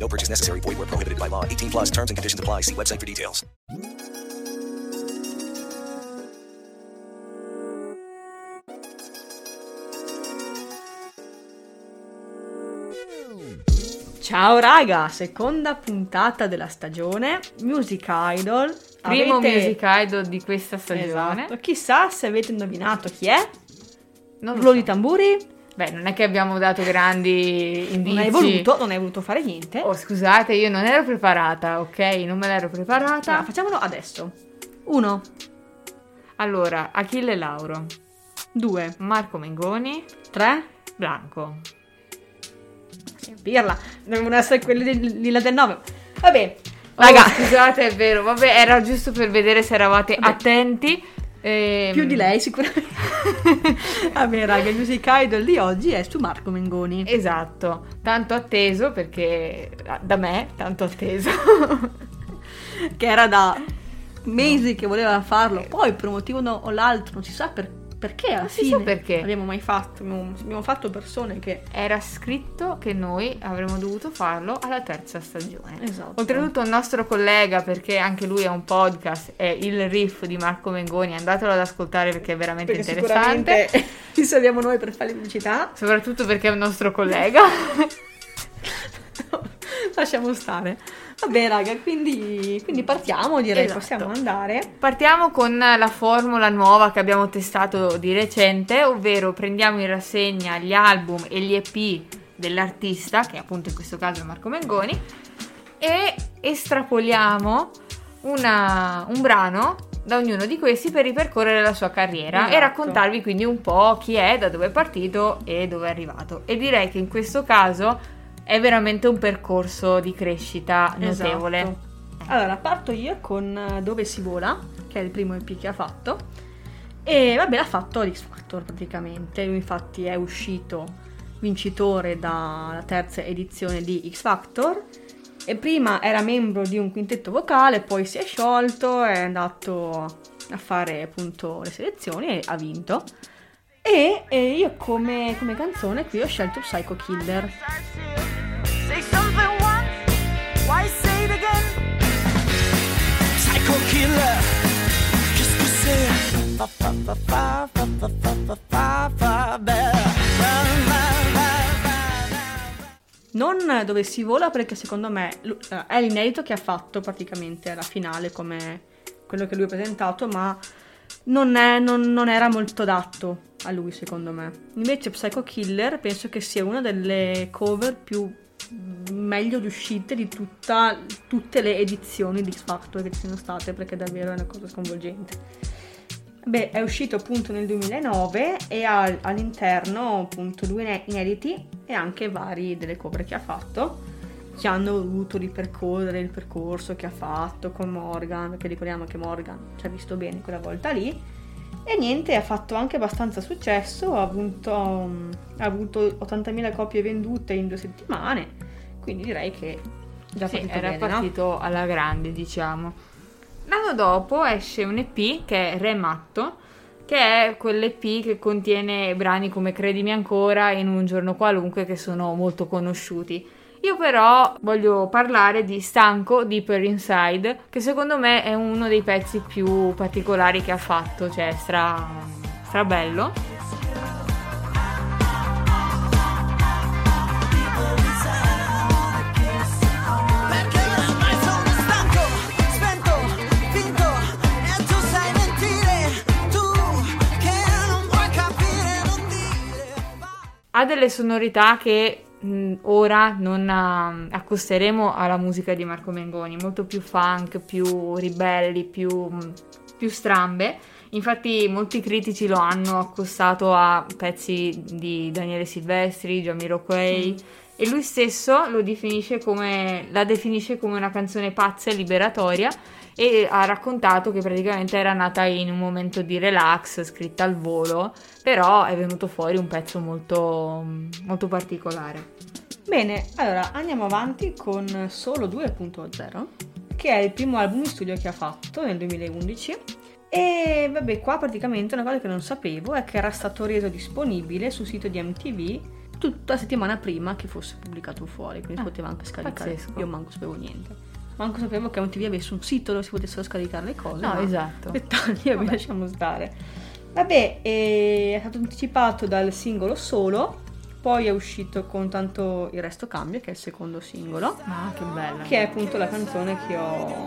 No purchase necessary. Void where prohibited by law. 18 plus terms and conditions apply. See website for details. Ciao raga, seconda puntata della stagione Music Idol. Primo Avete- music idol di questa stagione. Esatto. Chissà se avete indovinato chi è. Non lo Rullo so. di tamburi. Beh, non è che abbiamo dato grandi indizi. Non hai voluto, non hai voluto fare niente. Oh, scusate, io non ero preparata, ok? Non me l'ero preparata. Allora, facciamolo adesso. Uno, Allora, Achille Lauro, due, Marco Mengoni, tre. Blanco. Pirla. Devono essere quelli del, lilla del 9. Vabbè. Oh, Raga, scusate, è vero. Vabbè, era giusto per vedere se eravate Vabbè. attenti. Ehm, più di lei sicuramente. Vabbè, raga, il Music Idol di oggi è su Marco Mengoni. Esatto, tanto atteso perché da me, tanto atteso. che era da mesi che voleva farlo, poi per un motivo o l'altro non si sa per- perché alla Non fine sa perché. abbiamo mai fatto, abbiamo, abbiamo fatto persone che Era scritto che noi avremmo dovuto farlo alla terza stagione. esatto. Oltretutto il nostro collega, perché anche lui ha un podcast, è il riff di Marco Mengoni, andatelo ad ascoltare perché è veramente perché interessante. ci serviamo noi per fare pubblicità. Soprattutto perché è un nostro collega. Lasciamo stare. Vabbè, raga, quindi, quindi partiamo, direi, Esatto. possiamo andare. Partiamo con la formula nuova che abbiamo testato di recente, ovvero prendiamo in rassegna gli album e gli EP dell'artista, che appunto in questo caso è Marco Mengoni, e estrapoliamo una- un brano da ognuno di questi per ripercorrere la sua carriera e Esatto. raccontarvi quindi un po' chi è, da dove è partito e dove è arrivato. E direi che in questo caso è veramente un percorso di crescita notevole. Esatto. Allora, parto io con eh, Dove si vola, che è il primo EP che ha fatto. E vabbè, l'ha fatto X Factor praticamente. Lui infatti è uscito vincitore dalla terza edizione di X Factor. E prima era membro di un quintetto vocale, poi si è sciolto, è andato a fare appunto le selezioni e ha vinto. E, e io come, come canzone qui ho scelto Psycho Killer. Psycho killer. Qu'est-ce que c'est Fa fa fa fa fa fa fa fa fa fa bella. Fa, fa, fa, fa. Non dove si vola perché secondo me eh, è l'inedito che ha fatto praticamente alla finale come quello che lui ha presentato, ma non, è- non- non era molto adatto a lui secondo me. Invece Psycho Killer penso che sia una delle cover più mm, meglio riuscite di tutta- tutte le edizioni di X Factor che ci sono state perché davvero è una cosa sconvolgente. Beh, è uscito appunto nel 2009 e ha all'interno appunto due ine- inediti e anche vari delle cover che ha fatto che hanno voluto ripercorrere il percorso che ha fatto con Morgan, perché ricordiamo che Morgan ci ha visto bene quella volta lì. E niente, ha fatto anche abbastanza successo, ha avuto, um, ha avuto 80.000 copie vendute in due settimane, quindi direi che già Sì, partito era bene, no? partito alla grande, diciamo. L'anno dopo esce un EP che è Re Matto, che è quell'EP che contiene brani come Credimi ancora e In un giorno qualunque che sono molto conosciuti. Io però voglio parlare di Stanco Deeper Inside, che secondo me è uno dei pezzi più particolari che ha fatto, cioè stra, stra bello. Ha delle sonorità che ora non ah, accosteremo alla musica di Marco Mengoni, molto più funk, più ribelli, più, mh, più strambe. Infatti molti critici lo hanno accostato a pezzi di Daniele Silvestri, Jamiroquai e lui stesso lo definisce come, la definisce come una canzone pazza e liberatoria e ha raccontato che praticamente era nata in un momento di relax, scritta al volo, però è venuto fuori un pezzo molto, molto particolare. Bene, allora andiamo avanti con Solo 2.0, che è il primo album in studio che ha fatto nel 2011. E vabbè, qua praticamente una cosa che non sapevo è che era stato reso disponibile sul sito di MTV tutta la settimana prima che fosse pubblicato fuori, quindi Ah, poteva anche scaricare. pazzesco. Io manco sapevo niente. Manco sapevo che MTV avesse un sito dove si potessero scaricare le cose. No, esatto. Dettagli, Vabbè. lasciamo stare. Vabbè, è stato anticipato dal singolo solo, poi è uscito con tanto il resto cambia, che è il secondo singolo, Ah, che bella. che è appunto la canzone che ho,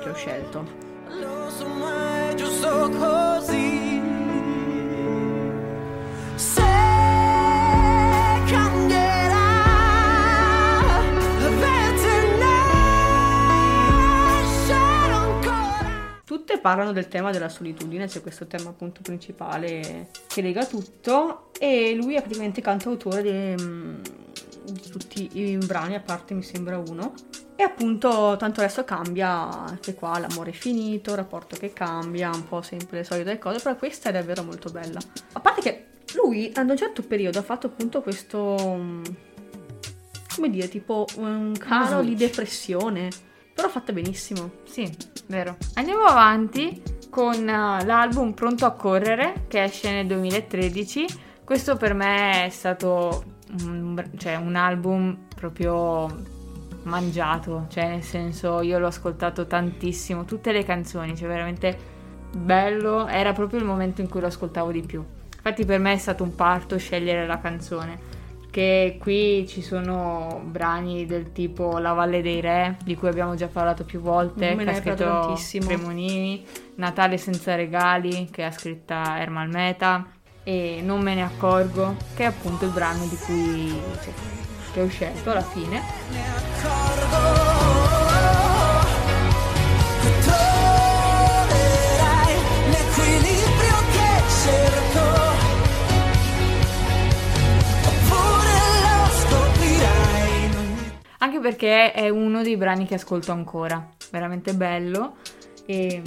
che ho scelto. Tutte parlano del tema della solitudine, c'è questo tema appunto principale che lega tutto e lui è praticamente cantautore di, mm, di tutti i brani, a parte mi sembra uno. E appunto tanto adesso cambia, anche qua l'amore è finito, il rapporto che cambia, un po' sempre le solite cose, però questa è davvero molto bella. A parte che lui ad un certo periodo ha fatto appunto questo, mm, come dire, tipo un calo di depressione, però fatta benissimo. Sì, vero. Andiamo avanti con uh, l'album Pronto a correre che esce nel 2013. Questo per me è stato un, cioè, un album proprio mangiato, cioè nel senso io l'ho ascoltato tantissimo, tutte le canzoni, cioè veramente bello, era proprio il momento in cui lo ascoltavo di più. Infatti per me è stato un parto scegliere la canzone che qui ci sono brani del tipo La Valle dei Re, di cui abbiamo già parlato più volte, Me che ha scritto tantissimo. Cremonini, Natale senza regali, che ha scritta Ermal Meta, e Non me ne accorgo, che è appunto il brano di cui cioè, che ho scelto alla fine. ne accorgo perché è uno dei brani che ascolto ancora, veramente bello. E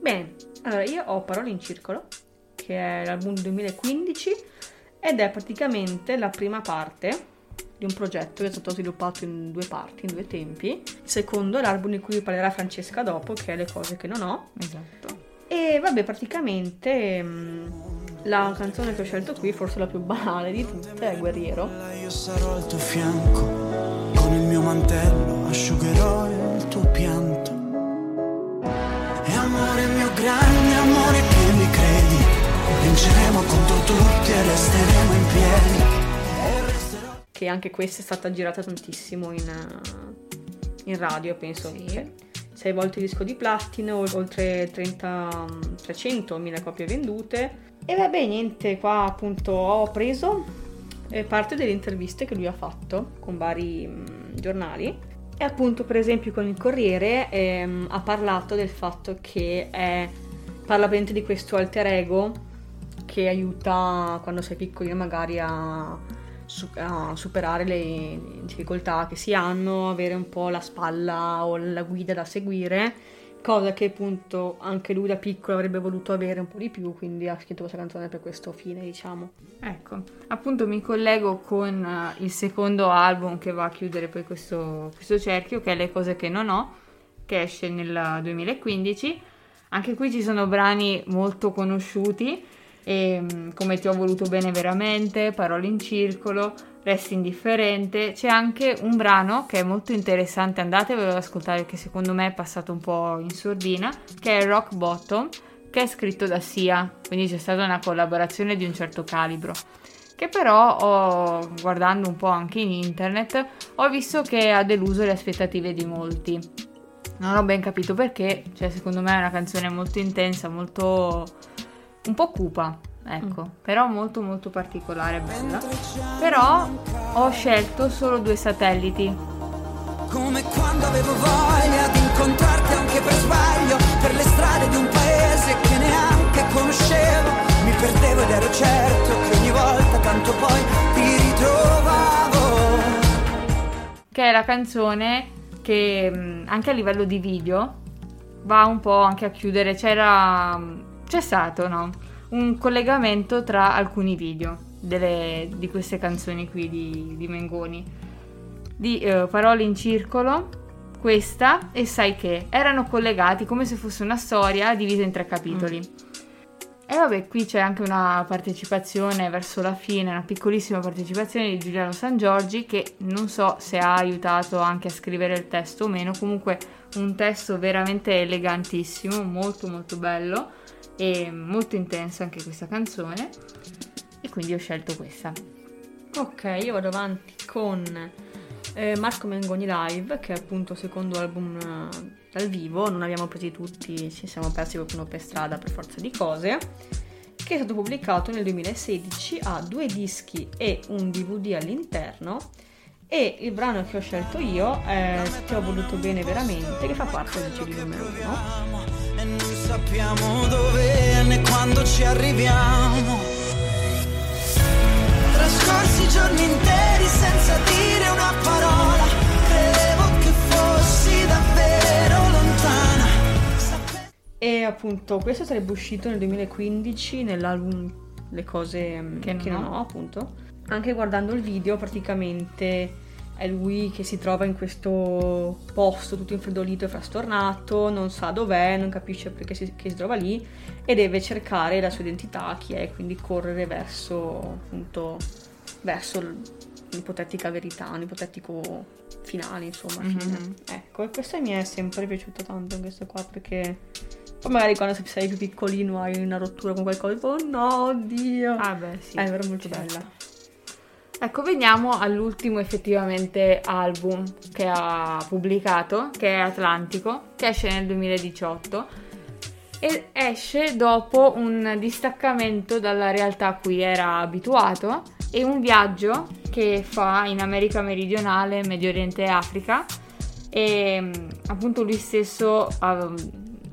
Bene, allora io ho Parole in Circolo, che è l'album 2015 ed è praticamente la prima parte di un progetto che è stato sviluppato in due parti, in due tempi. Il secondo è l'album di cui vi parlerà Francesca dopo, che è Le cose che non ho. esatto. E vabbè, praticamente mh, la canzone che ho scelto qui, forse la più banale di tutte, è Guerriero. Io sarò al tuo fianco, con il mio mantello asciugherò il tuo pianto. E amore mio grande amore che mi credi, vinceremo contro tutti e resteremo in piedi. E resterò che anche questa è stata girata tantissimo in, eh, in radio, penso. Sì. Cioè, sei volte disco di platino, oltre 30, 300.000 copie vendute. E vabbè, niente, qua appunto ho preso parte delle interviste che lui ha fatto con vari mm, giornali. E appunto, per esempio, con il Corriere ehm, ha parlato del fatto che è, parla veramente di questo alter ego che aiuta quando sei piccolino magari a, a superare le difficoltà che si hanno, avere un po' la spalla o la guida da seguire, cosa che appunto anche lui da piccolo avrebbe voluto avere un po' di più, quindi ha scritto questa canzone per questo fine, diciamo. Ecco, appunto mi collego con eh, il secondo album che va a chiudere poi questo, questo cerchio, che è Le cose che non ho, che esce nel 2015. Anche qui ci sono brani molto conosciuti, e, mm, come Ti ho voluto bene veramente, Parole in circolo, Resti indifferente. C'è anche un brano che è molto interessante, andatevelo ad ascoltare, che secondo me è passato un po' in sordina, che è Rock Bottom, che è scritto da Sia, quindi c'è stata una collaborazione di un certo calibro. Che però, ho- guardando un po' anche in internet, ho visto che ha deluso le aspettative di molti. Non ho ben capito perché, cioè secondo me è una canzone molto intensa, molto... un po' cupa, ecco, però molto molto particolare e bella. Però ho scelto solo due satelliti, Come quando avevo voglia di incontrarti anche per sbaglio Per le strade di un paese che neanche conoscevo. Mi perdevo ed ero certo che ogni volta tanto poi ti ritrovavo. Che è la canzone che mh, anche a livello di video va un po' anche a chiudere, c'era, c'è stato, no? Un collegamento tra alcuni video delle- di queste canzoni qui di, di Mengoni, di eh, Parole in circolo, questa e sai che. Erano collegati come se fosse una storia divisa in tre capitoli. E vabbè, qui c'è anche una partecipazione verso la fine, una piccolissima partecipazione di Giuliano San Giorgi che non so se ha aiutato anche a scrivere il testo o meno, comunque un testo veramente elegantissimo, molto molto bello e molto intenso anche questa canzone e quindi ho scelto questa. Ok, io vado avanti con eh, Marco Mengoni Live, che è appunto il secondo album eh, dal vivo, non abbiamo presi tutti, ci siamo persi qualcuno per strada per forza di cose, che è stato pubblicato nel 2016, ha due dischi e un DVD all'interno e il brano che ho scelto io è Ti ho voluto bene veramente, che fa parte del CD numero 1. E sappiamo dove né quando ci arriviamo. Trascorsi giorni interi senza dire una parola. Credevo che fossi davvero lontana. Sape- E appunto questo sarebbe uscito nel 2015 nell'album Le cose mm, Che che, non ho, appunto. Anche guardando il video praticamente è lui che si trova in questo posto tutto infreddolito e frastornato, non sa dov'è, non capisce perché si, che si trova lì e deve cercare la sua identità, chi è, quindi correre verso appunto verso l- un'ipotetica verità, un ipotetico finale, insomma. Mhm. Ecco, e questo mi è sempre piaciuto tanto questo qua perché poi magari quando sei più piccolino hai una rottura con qualcosa, oh no, oddio. Ah beh sì. è vero, molto certo. bella. Ecco, veniamo all'ultimo effettivamente album che ha pubblicato, che è Atlantico, che esce nel 2018 e esce dopo un distaccamento dalla realtà a cui era abituato e un viaggio che fa in America meridionale, Medio Oriente e Africa. E mm, appunto lui stesso ah,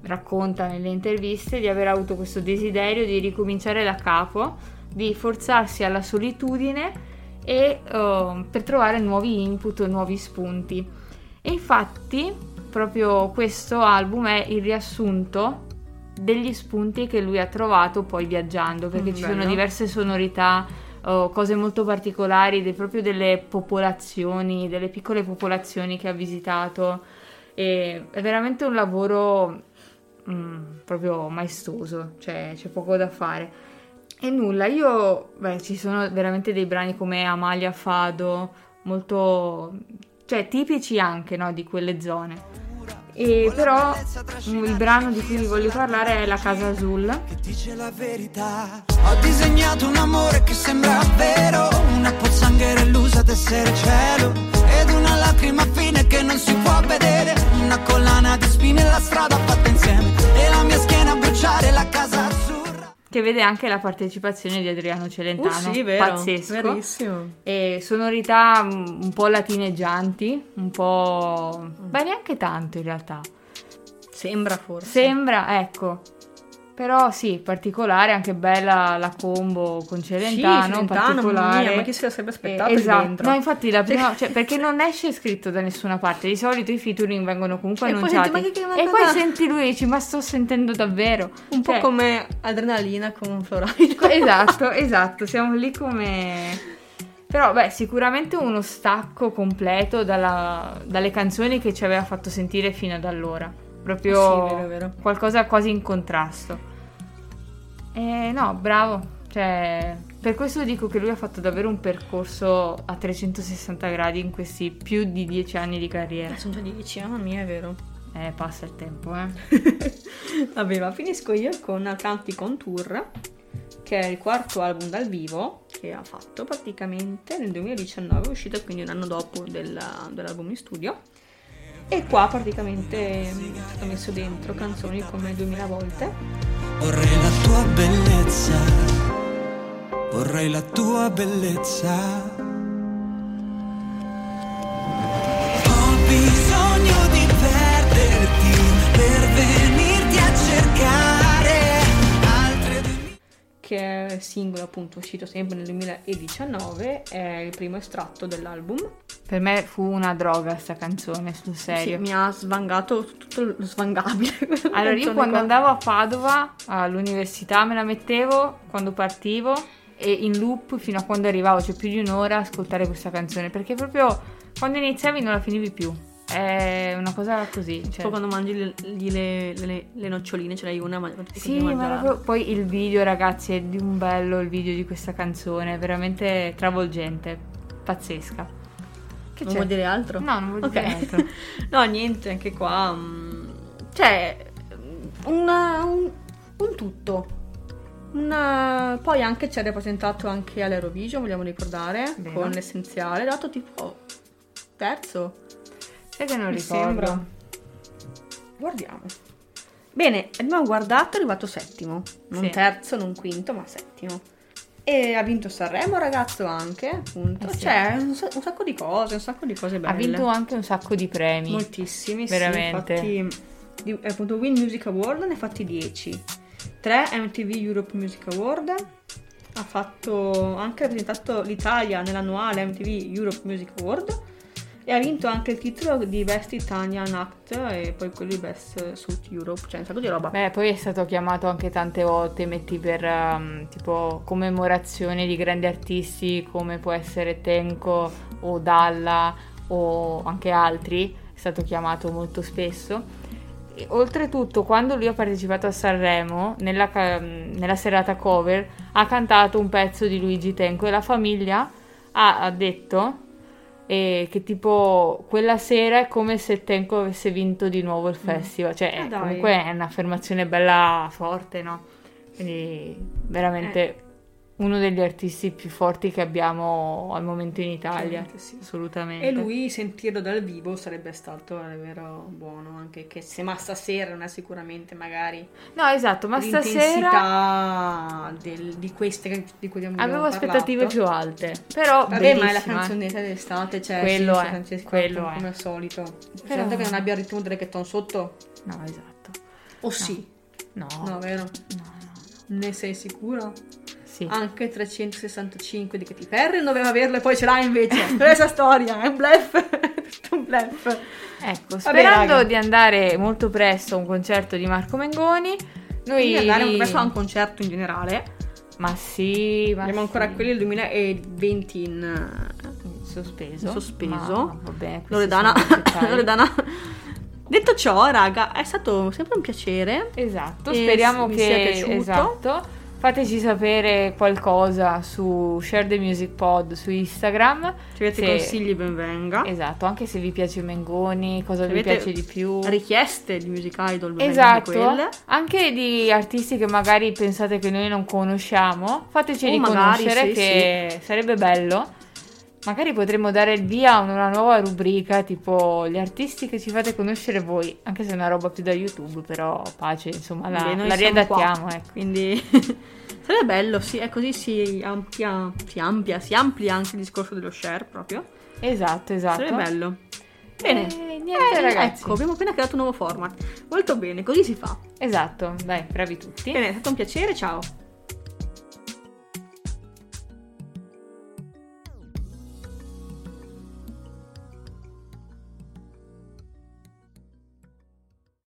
racconta nelle interviste di aver avuto questo desiderio di ricominciare da capo, di forzarsi alla solitudine e eh, per trovare nuovi input, nuovi spunti. E infatti proprio questo album è il riassunto degli spunti che lui ha trovato poi viaggiando, perché Mm, ci bello. sono diverse sonorità, eh, cose molto particolari, de- proprio delle popolazioni, delle piccole popolazioni che ha visitato. E è veramente un lavoro mm, proprio maestoso, cioè c'è poco da fare. E nulla, io, beh, ci sono veramente dei brani come Amalia Fado, molto, cioè tipici anche, no, di quelle zone. E però mm, il brano di cui vi voglio parlare è La Casa Azul, che dice la verità. Ho disegnato un amore che sembra vero, una pozzanghera illusa d'essere cielo, ed una lacrima fine che non si può vedere, una collana di spine la strada fatta che vede anche la partecipazione di Adriano Celentano, Uh, sì, vero. pazzesco. Verissimo. E sonorità mm, un po' latineggianti, un po'... beh neanche tanto in realtà. Sembra forse. Sembra, ecco. Però sì, particolare, anche bella la combo con Celentano, Sì, Celentano, particolare. mia, ma chi se la sarebbe aspettato Eh, esatto. dentro? No, infatti la prima, cioè, perché non esce scritto da nessuna parte. Di solito i featuring vengono comunque E poi annunciati. senti, che- ma e poi senti lui e dici, ma sto sentendo davvero. Un po' Cioè, come adrenalina con Florida. Esatto, esatto, siamo lì come... Però beh, sicuramente uno stacco completo dalla- dalle canzoni che ci aveva fatto sentire fino ad allora. Proprio Sì, vero, vero. qualcosa quasi in contrasto. E no, bravo. Cioè, per questo dico che lui ha fatto davvero un percorso a 360 gradi in questi più di 10 anni di carriera. Sono già 10, mamma mia, è vero. Eh, passa il tempo, eh. Vabbè, ma finisco io con Atlantic on Tour, che è il quarto album dal vivo che ha fatto praticamente nel 2019, è uscito quindi un anno dopo della- dell'album in studio. E qua praticamente mm, ho messo dentro canzoni come 2000 volte. Vorrei la tua bellezza, vorrei la tua bellezza. Che è il singolo appunto uscito sempre nel 2019, è il primo estratto dell'album. Per me fu una droga sta canzone, sul Sì, serio. mi ha svangato tutto lo svangabile. Allora, io quando qua. andavo a Padova all'università me la mettevo quando partivo e in loop fino a quando arrivavo, cioè più di un'ora a ascoltare questa canzone perché proprio quando iniziavi non la finivi più. È una cosa così. Cioè. Poi quando mangi le, le, le- le noccioline ce l'hai una, ma Sì, ma proprio- poi il video, ragazzi, è di un bello il video di questa canzone, è veramente travolgente, pazzesca. Che Non c'è? vuol dire altro? No, non vuol Ok. dire altro. no, niente, anche qua. mm, cioè, una- un, un tutto. Una- poi anche ci ha rappresentato anche all'Eurovision, vogliamo ricordare, Vero. con l'essenziale. Dato tipo terzo, Sai che non mi ricordo. sembra. Guardiamo. Bene, abbiamo guardato, è arrivato settimo. Non Sì. terzo, non quinto, ma settimo. E ha vinto Sanremo, ragazzo, anche, appunto. Eh sì. Cioè, un, sa- un sacco di cose, un sacco di cose belle. Ha vinto anche un sacco di premi. Moltissimi, Veramente. sì, infatti di- appunto Win Music Award ne ha fatti 10. 3 MTV Europe Music Award. Ha fatto anche rappresentato l'Italia nell'annuale MTV Europe Music Award e ha vinto anche il titolo di Best Italian Act e poi quello di Best South Europe, cioè un sacco di roba. Beh, poi è stato chiamato anche tante volte, metti per um, tipo commemorazione di grandi artisti come può essere Tenko o Dalla o anche altri, è stato chiamato molto spesso. Oltretutto, quando lui ha partecipato a Sanremo, nella, nella serata cover, ha cantato un pezzo di Luigi Tenco e la famiglia ha detto eh, che tipo quella sera è come se Tenco avesse vinto di nuovo il festival. Cioè, Ah, comunque è un'affermazione bella forte, no? Quindi veramente Eh. Uno degli artisti più forti che abbiamo al momento in Italia. Sì. Assolutamente. E lui sentirlo dal vivo sarebbe stato davvero buono, anche che se ma stasera non è sicuramente magari No, esatto, ma stasera del- di queste di cui abbiamo avevo parlato. aspettative più alte. Però Vabbè, ma è la canzonetta d'estate, cioè Quello sì, è, Francesco, quello è. come al solito. Però- Certo che non abbia il ritmo del reggaeton sotto? No, esatto. O sì? No. No, vero? no, no. Ne sei sicuro? Sì. Anche 365 di Katy Perry doveva averlo e poi ce l'ha invece. Questa storia è un bluff. È tutto un bluff. Ecco, Vabbè, sperando raga. di andare molto presto a un concerto di Marco Mengoni, noi Quindi andare presto a un concerto in generale. Ma sì, ma Abbiamo ancora sì. quelli del 2020 in, eh, sospeso. in sospeso. Ma va bene, questi Loredana. Loredana. Detto ciò, raga, è stato sempre un piacere. Esatto, speriamo che sia piaciuto. esatto. Fateci sapere qualcosa su Share the Music Pod su Instagram. Se avete Se- consigli, ben venga. Esatto, anche se vi piace Mengoni, cosa Se vi piace di più. Richieste di music idol, ben Esatto, quelle. anche di artisti che magari pensate che noi non conosciamo, fateceli O magari, conoscere sì, che sarebbe bello. Magari potremmo dare il via a una nuova rubrica tipo gli artisti che ci fate conoscere voi, anche se è una roba più da YouTube, però pace, insomma, la, Beh, la riadattiamo, ecco. Quindi sarebbe bello, sì, è così si amplia, si amplia, si amplia anche il discorso dello share proprio. Esatto, esatto. Sarebbe bello. Bene. Eh, niente, Eh, ragazzi. Ecco, abbiamo appena creato un nuovo format. Molto bene, così si fa. Esatto, dai, bravi tutti. Bene, è stato un piacere, ciao.